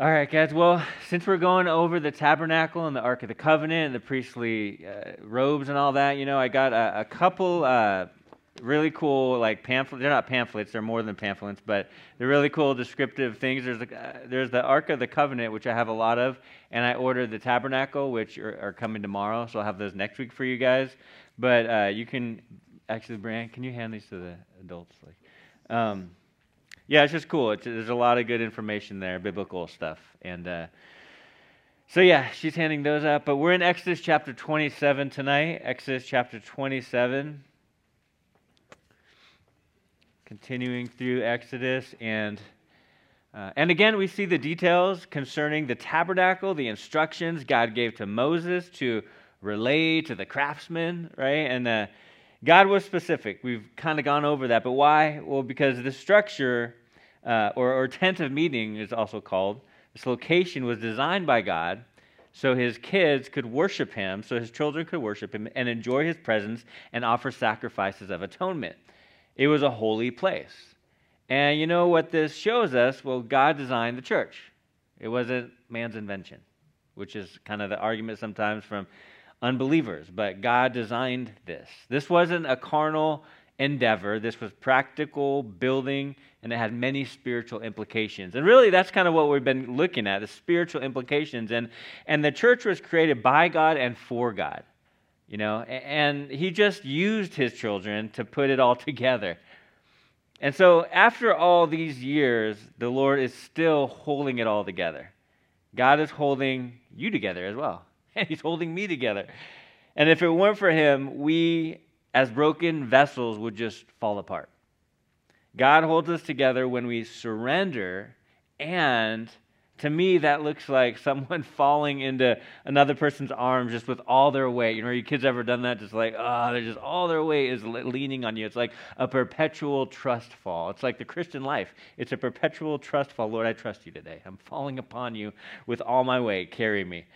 All right, guys. Well, since we're going over the tabernacle and the Ark of the Covenant and the priestly uh, robes and all that, you know, I got a, a couple uh, really cool like pamphlets. They're not pamphlets; they're more than pamphlets, but they're really cool descriptive things. There's a, uh, there's the Ark of the Covenant, which I have a lot of, and I ordered the tabernacle, which are, are coming tomorrow. So I'll have those next week for you guys. But uh, you can actually, Brian, can you hand these to the adults? Like, um, yeah, it's just cool. It's, there's a lot of good information there, biblical stuff. And uh, so, yeah, she's handing those out. But we're in Exodus chapter 27 tonight. Exodus chapter 27. Continuing through Exodus. And, uh, and again, we see the details concerning the tabernacle, the instructions God gave to Moses to relay to the craftsmen, right? And uh, God was specific. We've kind of gone over that. But why? Well, because the structure uh, or, or tent of meeting is also called. This location was designed by God so his kids could worship him, so his children could worship him and enjoy his presence and offer sacrifices of atonement. It was a holy place. And you know what this shows us? Well, God designed the church. It wasn't man's invention, which is kind of the argument sometimes from unbelievers. But God designed this. This wasn't a carnal endeavor. This was practical building, and it had many spiritual implications. And really, that's kind of what we've been looking at the spiritual implications. And, and the church was created by God and for God, you know, and He just used His children to put it all together. And so, after all these years, the Lord is still holding it all together. God is holding you together as well, and He's holding me together. And if it weren't for Him, we as broken vessels would just fall apart. God holds us together when we surrender, and to me, that looks like someone falling into another person's arms just with all their weight. You know, your kids ever done that? Just like, oh, they're just all their weight is leaning on you. It's like a perpetual trust fall. It's like the Christian life. It's a perpetual trust fall. Lord, I trust you today. I'm falling upon you with all my weight. Carry me.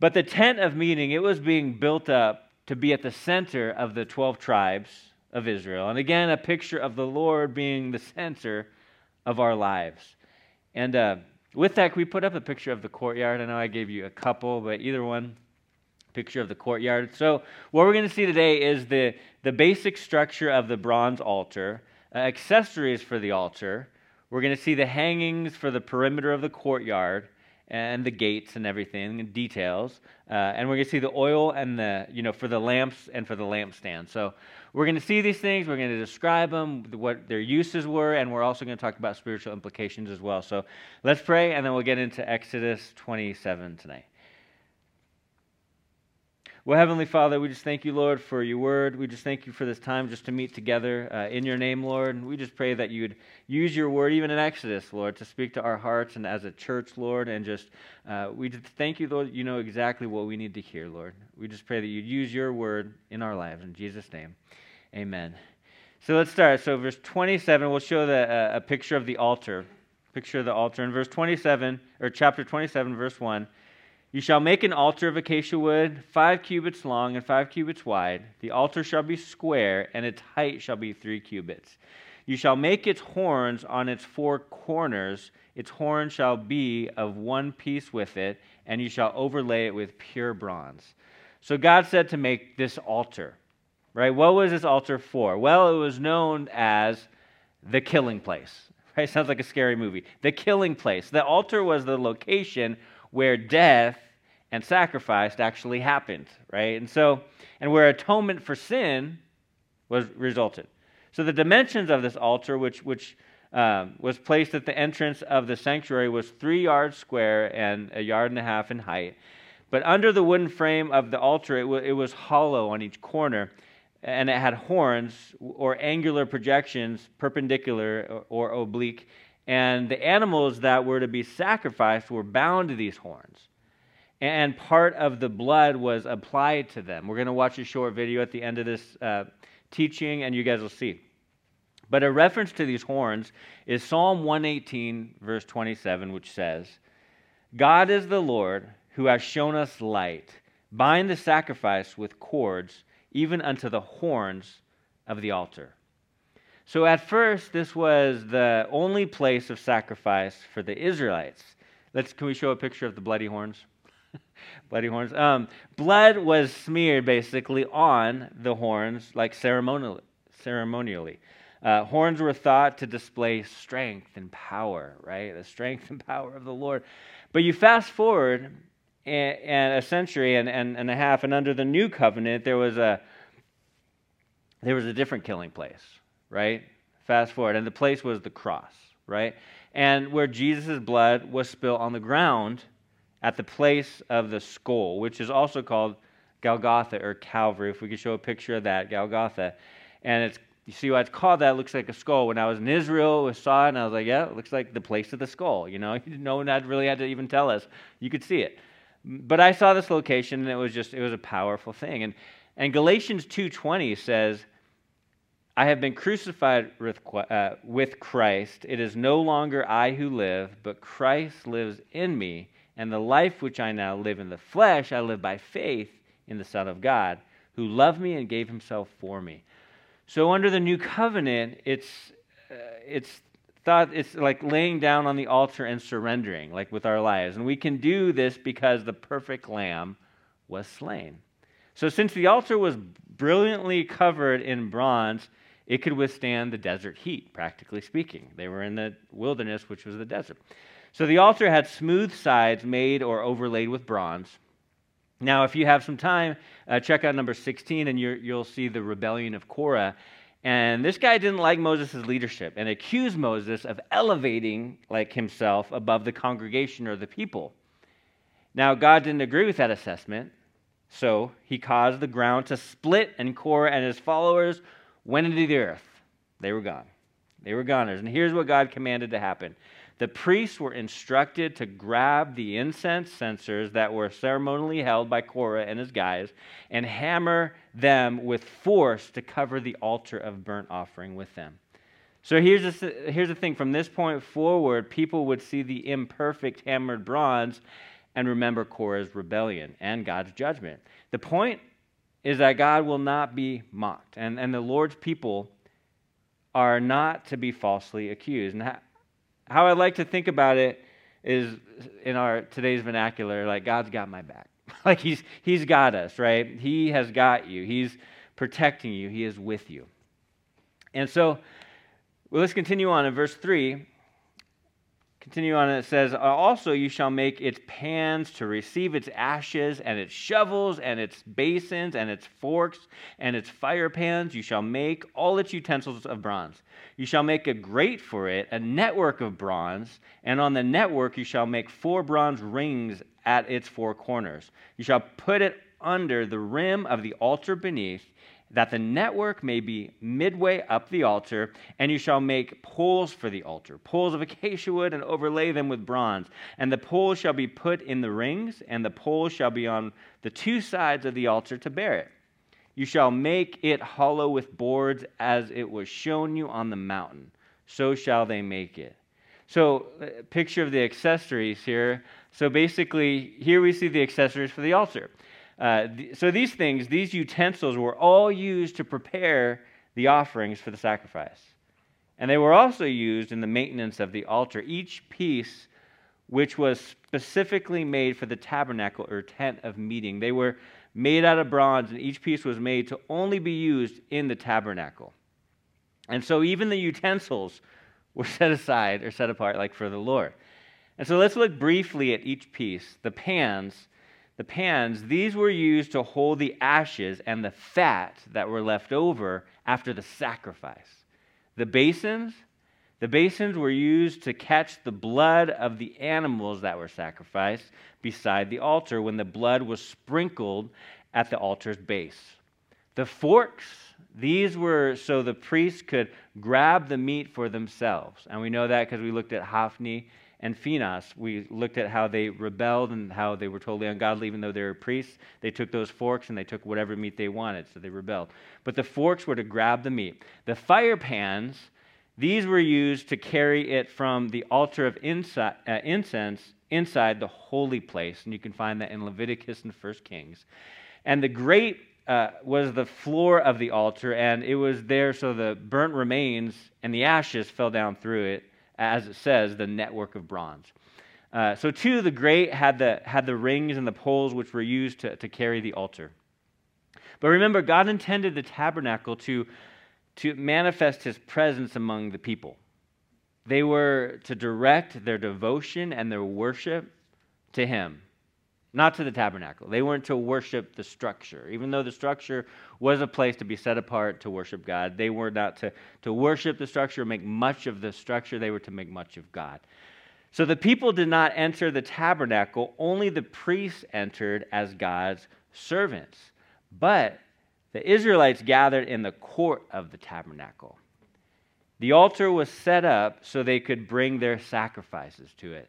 But the tent of meeting, it was being built up to be at the center of the 12 tribes of Israel. And again, a picture of the Lord being the center of our lives. And uh, with that, we put up a picture of the courtyard. I know I gave you a couple, but either one, picture of the courtyard. So, what we're going to see today is the, the basic structure of the bronze altar, uh, accessories for the altar. We're going to see the hangings for the perimeter of the courtyard and the gates and everything and details. Uh, and we're going to see the oil and the, you know, for the lamps and for the lampstand. So we're going to see these things. We're going to describe them, what their uses were, and we're also going to talk about spiritual implications as well. So let's pray, and then we'll get into Exodus 27 tonight. Well, Heavenly Father, we just thank you, Lord, for your word. We just thank you for this time just to meet together uh, in your name, Lord. And we just pray that you'd use your word, even in Exodus, Lord, to speak to our hearts and as a church, Lord. And just, uh, we just thank you, Lord, you know exactly what we need to hear, Lord. We just pray that you'd use your word in our lives. In Jesus' name, amen. So let's start. So, verse 27, we'll show the, uh, a picture of the altar. Picture of the altar. In verse 27, or chapter 27, verse 1. You shall make an altar of acacia wood, five cubits long and five cubits wide. The altar shall be square, and its height shall be three cubits. You shall make its horns on its four corners. Its horn shall be of one piece with it, and you shall overlay it with pure bronze. So God said to make this altar, right? What was this altar for? Well, it was known as the killing place, right? Sounds like a scary movie. The killing place. The altar was the location where death and sacrifice actually happened, right? And so, and where atonement for sin was resulted. So the dimensions of this altar, which which um, was placed at the entrance of the sanctuary, was three yards square and a yard and a half in height. But under the wooden frame of the altar, it, w- it was hollow on each corner, and it had horns or angular projections, perpendicular or, or oblique, and the animals that were to be sacrificed were bound to these horns. And part of the blood was applied to them. We're going to watch a short video at the end of this uh, teaching, and you guys will see. But a reference to these horns is Psalm 118, verse 27, which says, God is the Lord who has shown us light. Bind the sacrifice with cords, even unto the horns of the altar. So at first, this was the only place of sacrifice for the Israelites. Let's, can we show a picture of the bloody horns? bloody horns. Um, blood was smeared basically on the horns, like ceremonially. ceremonially. Uh, horns were thought to display strength and power, right? The strength and power of the Lord. But you fast forward and, a century and, and, and a half, and under the new covenant, there was a there was a different killing place, right? Fast forward, and the place was the cross, right? And where Jesus' blood was spilled on the ground at the place of the skull, which is also called Golgotha or Calvary. If we could show a picture of that, Golgotha. And it's you see why it's called that? It looks like a skull. When I was in Israel, I saw it, and I was like, yeah, it looks like the place of the skull. You know, no one had really had to even tell us. You could see it. But I saw this location, and it was just, it was a powerful thing. And, and Galatians 2.20 says, I have been crucified with, uh, with Christ. It is no longer I who live, but Christ lives in me. And the life which I now live in the flesh, I live by faith in the Son of God, who loved me and gave himself for me. So under the new covenant, it's, uh, it's thought it's like laying down on the altar and surrendering, like with our lives. And we can do this because the perfect lamb was slain. So since the altar was brilliantly covered in bronze, it could withstand the desert heat, practically speaking. They were in the wilderness, which was the desert. So the altar had smooth sides made or overlaid with bronze. Now, if you have some time, uh, check out number 16 and you will see the rebellion of Korah. And this guy didn't like Moses' leadership and accused Moses of elevating like himself above the congregation or the people. Now, God didn't agree with that assessment, so he caused the ground to split, and Korah and his followers went into the earth. They were gone. They were goners. And here's what God commanded to happen the priests were instructed to grab the incense censers that were ceremonially held by Korah and his guys and hammer them with force to cover the altar of burnt offering with them. So here's the, here's the thing from this point forward, people would see the imperfect hammered bronze and remember Korah's rebellion and God's judgment. The point is that God will not be mocked, and, and the Lord's people are not to be falsely accused. And how I like to think about it is in our today's vernacular, like God's got my back. like he's he's got us, right? He has got you. He's protecting you. He is with you. And so well, let's continue on in verse 3. Continue on, it says, uh, Also you shall make its pans to receive its ashes, and its shovels, and its basins, and its forks, and its fire pans. You shall make all its utensils of bronze. You shall make a grate for it, a network of bronze, and on the network you shall make four bronze rings at its four corners. You shall put it under the rim of the altar beneath that the network may be midway up the altar, and you shall make poles for the altar, poles of acacia wood, and overlay them with bronze. And the poles shall be put in the rings, and the poles shall be on the two sides of the altar to bear it. You shall make it hollow with boards as it was shown you on the mountain. So shall they make it. So, uh, picture of the accessories here. So, basically, here we see the accessories for the altar. Uh, so these things, these utensils, were all used to prepare the offerings for the sacrifice. And they were also used in the maintenance of the altar. Each piece, which was specifically made for the tabernacle or tent of meeting, they were made out of bronze, and each piece was made to only be used in the tabernacle. And so even the utensils were set aside or set apart like for the Lord. And so let's look briefly at each piece. The pans the pans, these were used to hold the ashes and the fat that were left over after the sacrifice. The basins, the basins were used to catch the blood of the animals that were sacrificed beside the altar when the blood was sprinkled at the altar's base. The forks, these were so the priests could grab the meat for themselves. And we know that because we looked at Hophni and Phinehas, we looked at how they rebelled and how they were totally ungodly, even though they were priests. They took those forks and they took whatever meat they wanted, so they rebelled. But the forks were to grab the meat. The fire pans, these were used to carry it from the altar of insi- uh, incense inside the holy place, and you can find that in Leviticus and 1 Kings. And the grate uh, was the floor of the altar, and it was there so the burnt remains and the ashes fell down through it as it says, the network of bronze. Uh, so, two, the grate had the, had the rings and the poles which were used to, to carry the altar. But remember, God intended the tabernacle to, to manifest his presence among the people. They were to direct their devotion and their worship to him, not to the tabernacle. They weren't to worship the structure. Even though the structure was a place to be set apart to worship God, they were not to, to worship the structure, or make much of the structure. They were to make much of God. So the people did not enter the tabernacle, only the priests entered as God's servants. But the Israelites gathered in the court of the tabernacle. The altar was set up so they could bring their sacrifices to it.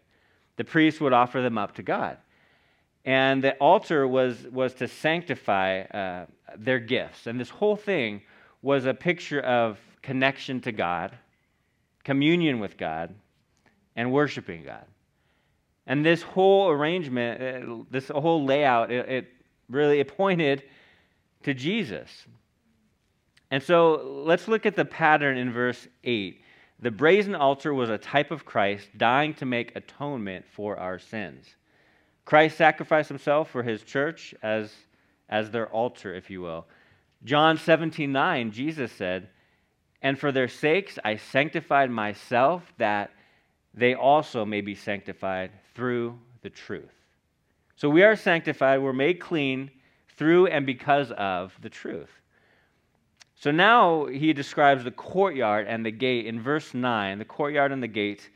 The priests would offer them up to God. And the altar was, was to sanctify uh, their gifts. And this whole thing was a picture of connection to God, communion with God, and worshiping God. And this whole arrangement, uh, this whole layout, it, it really it pointed to Jesus. And so let's look at the pattern in verse 8. The brazen altar was a type of Christ dying to make atonement for our sins. Christ sacrificed himself for his church as, as their altar, if you will. John 17 9, Jesus said, And for their sakes I sanctified myself that they also may be sanctified through the truth. So we are sanctified, we're made clean through and because of the truth. So now he describes the courtyard and the gate in verse 9, the courtyard and the gate.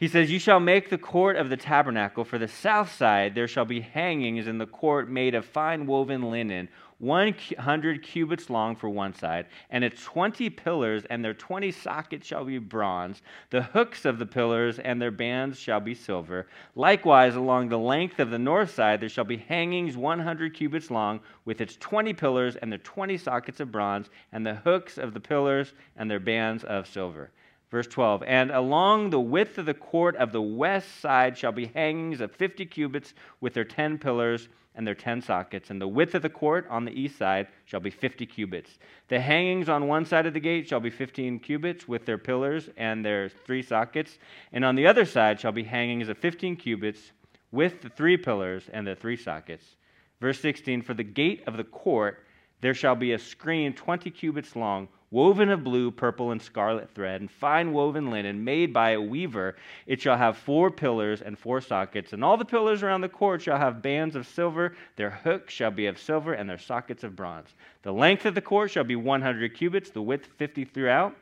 He says, You shall make the court of the tabernacle. For the south side there shall be hangings in the court made of fine woven linen, 100 cubits long for one side, and its 20 pillars, and their 20 sockets shall be bronze. The hooks of the pillars and their bands shall be silver. Likewise, along the length of the north side, there shall be hangings 100 cubits long, with its 20 pillars and their 20 sockets of bronze, and the hooks of the pillars and their bands of silver. Verse 12, and along the width of the court of the west side shall be hangings of 50 cubits with their 10 pillars and their ten sockets, and the width of the court on the east side shall be fifty cubits. The hangings on one side of the gate shall be fifteen cubits, with their pillars and their three sockets, and on the other side shall be hangings of fifteen cubits, with the three pillars and the three sockets. Verse 16 For the gate of the court there shall be a screen twenty cubits long woven of blue, purple, and scarlet thread, and fine woven linen, made by a weaver. It shall have four pillars and four sockets, and all the pillars around the court shall have bands of silver. Their hooks shall be of silver, and their sockets of bronze. The length of the court shall be 100 cubits, the width 50 throughout,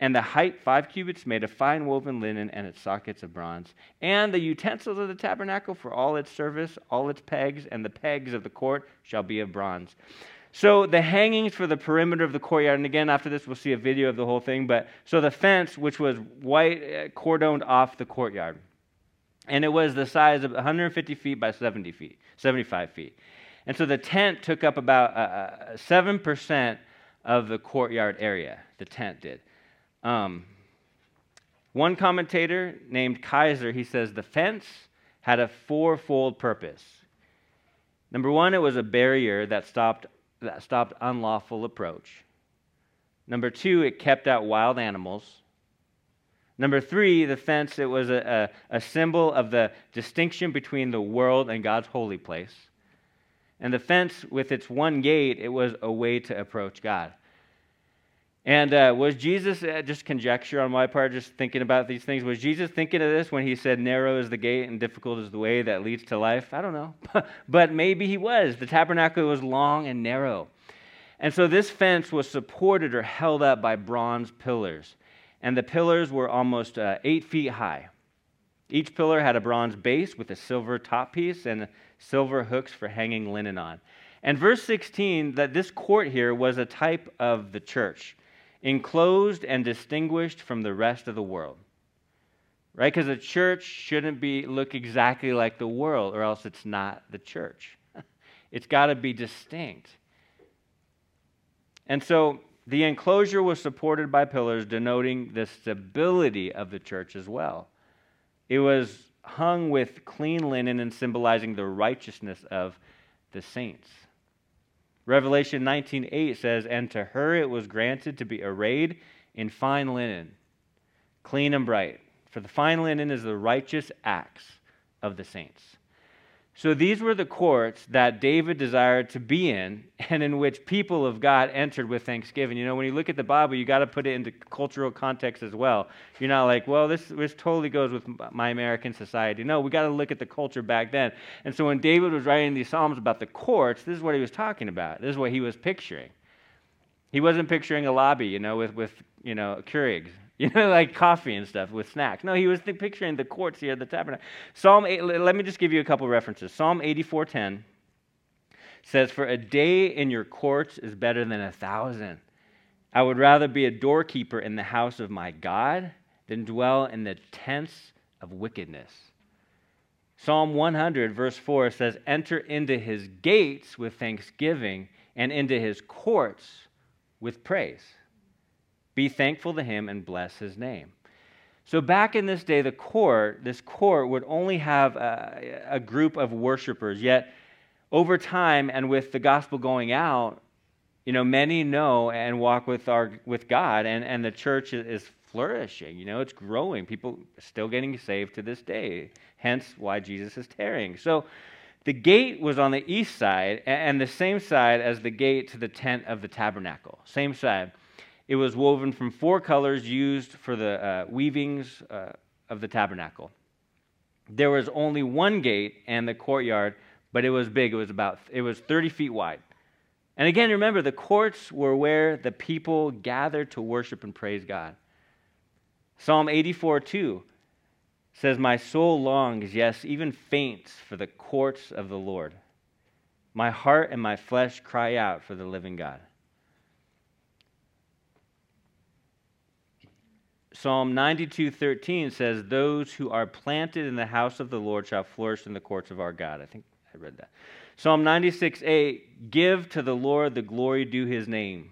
and the height five cubits, made of fine woven linen, and its sockets of bronze. And the utensils of the tabernacle for all its service, all its pegs, and the pegs of the court shall be of bronze. So the hangings for the perimeter of the courtyard, and again, after this, we'll see a video of the whole thing. But so the fence, which was white, uh, cordoned off the courtyard, and it was the size of 150 feet by 70 feet, 75 feet. And so the tent took up about uh, uh, seven uh, percent of the courtyard area. The tent did. Um, one commentator named Kaiser, he says the fence had a fourfold purpose. Number one, it was a barrier that stopped that stopped unlawful approach. Number two, it kept out wild animals. Number three, the fence, it was a, a, a, symbol of the distinction between the world and God's holy place. And the fence, with its one gate, it was a way to approach God. And uh, was Jesus, uh, just conjecture on my part, just thinking about these things, was Jesus thinking of this when he said, Narrow is the gate and difficult is the way that leads to life? I don't know. but maybe he was. The tabernacle was long and narrow. And so this fence was supported or held up by bronze pillars. And the pillars were almost uh, eight feet high. Each pillar had a bronze base with a silver top piece and silver hooks for hanging linen on. And verse 16, that this court here was a type of the church enclosed and distinguished from the rest of the world. Right? Because a church shouldn't be look exactly like the world, or else it's not the church. it's got to be distinct. And so the enclosure was supported by pillars denoting the stability of the church as well. It was hung with clean linen and symbolizing the righteousness of the saints. Revelation 19:8 says, "And to her it was granted to be arrayed in fine linen, clean and bright. For the fine linen is the righteous acts of the saints. So these were the courts that David desired to be in and in which people of God entered with thanksgiving. You know, when you look at the Bible, you got to put it into cultural context as well. You're not like, well, this, this totally goes with my American society. No, we got to look at the culture back then. And so when David was writing these Psalms about the courts, this is what he was talking about. This is what he was picturing. He wasn't picturing a lobby, you know, with, with you know, Keurigs you know, like coffee and stuff with snacks. No, he was picturing the courts here at the tabernacle. Psalm, 8, let me just give you a couple references. Psalm 84:10 says, "For a day in your courts is better than a thousand. I would rather be a doorkeeper in the house of my God than dwell in the tents of wickedness." Psalm 100, verse 4 says, Enter into his gates with thanksgiving and into his courts with praise. Be thankful to him and bless his name. So back in this day, the court, this court would only have a, a, group of worshipers. Yet over time and with the gospel going out, you know, many know and walk with our with God, and, and the church is flourishing. You know, it's growing. People still getting saved to this day. Hence why Jesus is tarrying. So the gate was on the east side, and the same side as the gate to the tent of the tabernacle. Same side. It was woven from four colors used for the uh, weavings uh, of the tabernacle. There was only one gate and the courtyard, but it was big. It was about it was 30 feet wide. And again, remember the courts were where the people gathered to worship and praise God. Psalm 84 2 says, My soul longs, yes, even faints for the courts of the Lord. My heart and my flesh cry out for the living God. Psalm 92:13 says, "Those who are planted in the house of the Lord shall flourish in the courts of our God." I think I read that. Psalm 96:8, "Give to the Lord the glory due his name.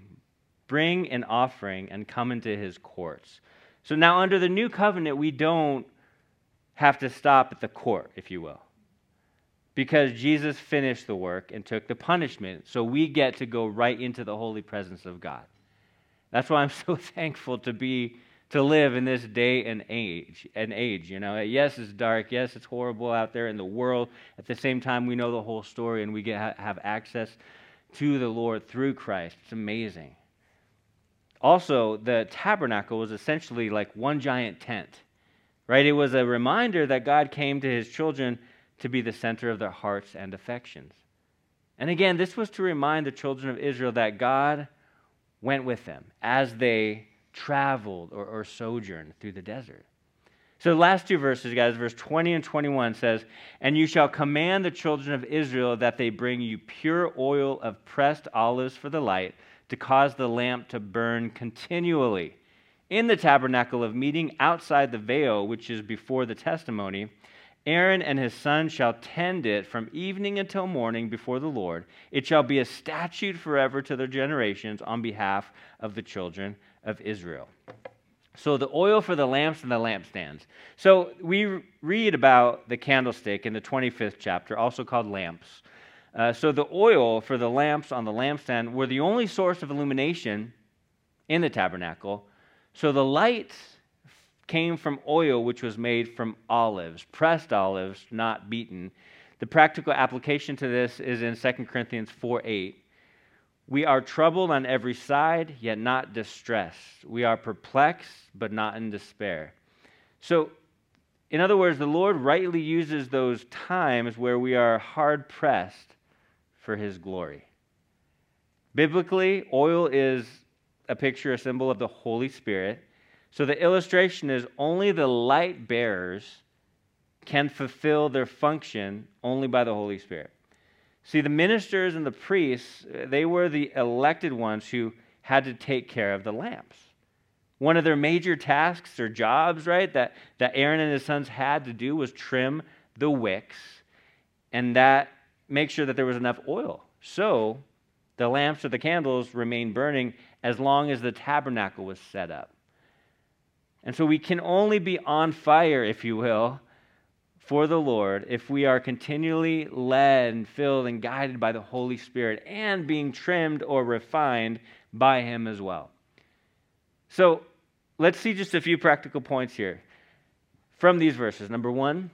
Bring an offering and come into his courts." So now under the new covenant, we don't have to stop at the court, if you will. Because Jesus finished the work and took the punishment, so we get to go right into the holy presence of God. That's why I'm so thankful to be to live in this day and age and age you know? Yes it's dark. Yes it's horrible out there in the world. At the same time we know the whole story and we get have access to the lord through christ. It's amazing. Also the tabernacle was essentially like one giant tent right? It was a reminder that god came to his children to be the center of their hearts and affections. And again this was to remind the children of israel that god went with them as they traveled or, or sojourned through the desert. So, the last two verses, guys, verse 20 and 21 says, And you shall command the children of Israel that they bring you pure oil of pressed olives for the light, to cause the lamp to burn continually. In the tabernacle of meeting outside the veil, which is before the testimony, Aaron and his sons shall tend it from evening until morning before the Lord. It shall be a statute forever to their generations on behalf of the children of Israel. So, the oil for the lamps and the lampstands. So, we read about the candlestick in the 25th chapter, also called lamps. Uh, so, the oil for the lamps on the lampstand were the only source of illumination in the tabernacle. So, the light came from oil which was made from olives, pressed olives, not beaten. The practical application to this is in 2 Corinthians 4 8. We are troubled on every side, yet not distressed. We are perplexed, but not in despair. So, in other words, the Lord rightly uses those times where we are hard pressed for His glory. Biblically, oil is a picture, a symbol of the Holy Spirit. So the illustration is only the light bearers can fulfill their function only by the Holy Spirit. See, the ministers and the priests, they were the elected ones who had to take care of the lamps. One of their major tasks or jobs, right, that, that Aaron and his sons had to do was trim the wicks and that make sure that there was enough oil. So the lamps or the candles remained burning as long as the tabernacle was set up. And so we can only be on fire, if you will, for the Lord if we are continually led and filled and guided by the Holy Spirit and being trimmed or refined by Him as well. So let's see just a few practical points here from these verses. Number one,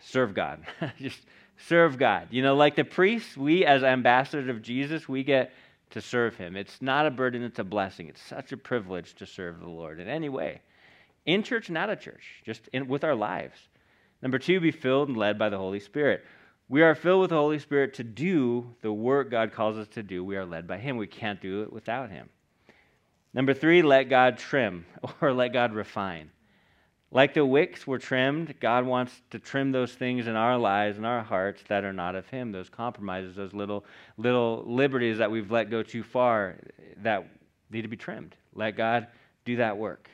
serve God. Just serve God. You know, like the priests, we as ambassadors of Jesus, we get to serve him. It's not a burden, it's a blessing. It's such a privilege to serve the Lord in any way. In church and out of church, just in, with our lives. Number two, be filled and led by the Holy Spirit. We are filled with the Holy Spirit to do the work God calls us to do. We are led by Him. We can't do it without Him. Number three, let God trim or let God refine. Like the wicks were trimmed, God wants to trim those things in our lives and our hearts that are not of Him, those compromises, those little, little liberties that we've let go too far that need to be trimmed. Let God do that work.